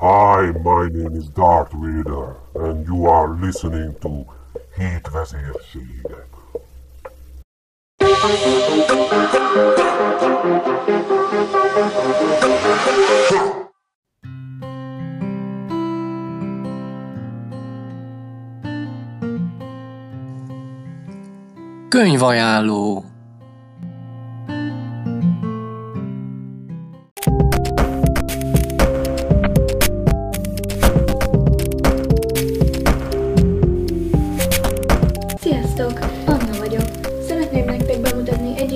Hi, my name is Darth Vader, and you are listening to Hét vezérségek. Könyvajánló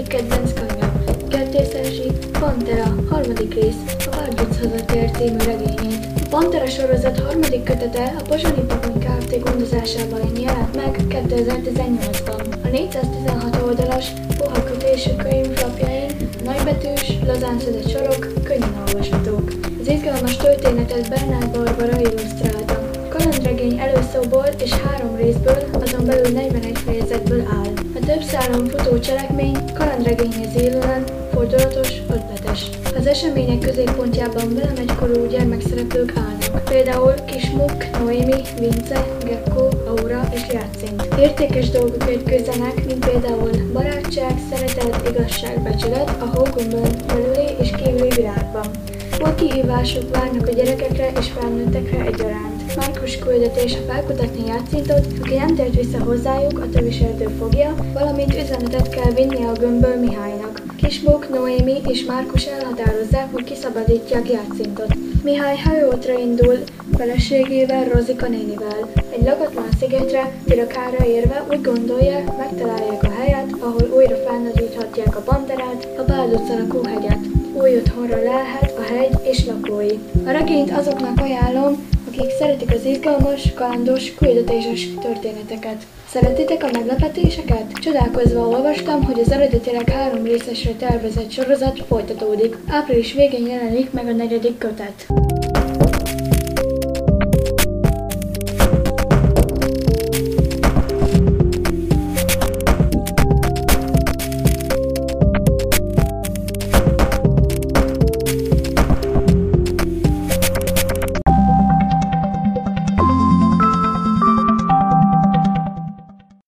egyik kedvenc könyvem. Kertészesi Pantera, harmadik rész, a Párduc hazatér című regényét. A Pantera sorozat harmadik kötete a Pozsonyi Papon Kft. gondozásában jelent meg 2018-ban. A 416 oldalas, puha kötésű könyv lapjain nagybetűs, lazán szedett sorok könnyen olvashatók. Az izgalmas történetet Bernard Barbara illusztrálta. Kalandregény előszóból és három részből, azon belül 41 fejezetből áll. Több szálon futó cselekmény kalandregényhez illően fordulatos, ötletes. Az események középpontjában velemegykorú gyermekszereplők állnak, például Kismuk, Noémi, Vince, Gekko, Aura és Játszint. Értékes dolgok ütközzenek, mint például barátság, szeretet, igazság, becsület a hógon belüli és kívüli világban. Új kihívások várnak a gyerekekre és felnőttekre egyaránt. Márkus küldetés felkutatni játszintot, aki nem tért vissza hozzájuk, a töviseltő fogja, valamint üzenetet kell vinnie a gömbből Mihálynak. Kisbuk, Noémi és Márkus elhatározzák, hogy kiszabadítják játszintot. Mihály hajótra indul, feleségével, Rozika nénivel. Egy lakatlan szigetre, Pirakára érve úgy gondolják, megtalálják a helyet, ahol újra felnagyíthatják a banderát, a Bálduc alakú hegyet. Új otthonra lelhet a hegy és lakói. A regényt azoknak ajánlom, akik szeretik az izgalmas, kalandos, küldetéses történeteket. Szeretitek a meglepetéseket? Csodálkozva olvastam, hogy az eredetileg három részesre tervezett sorozat folytatódik. Április végén jelenik meg a negyedik kötet.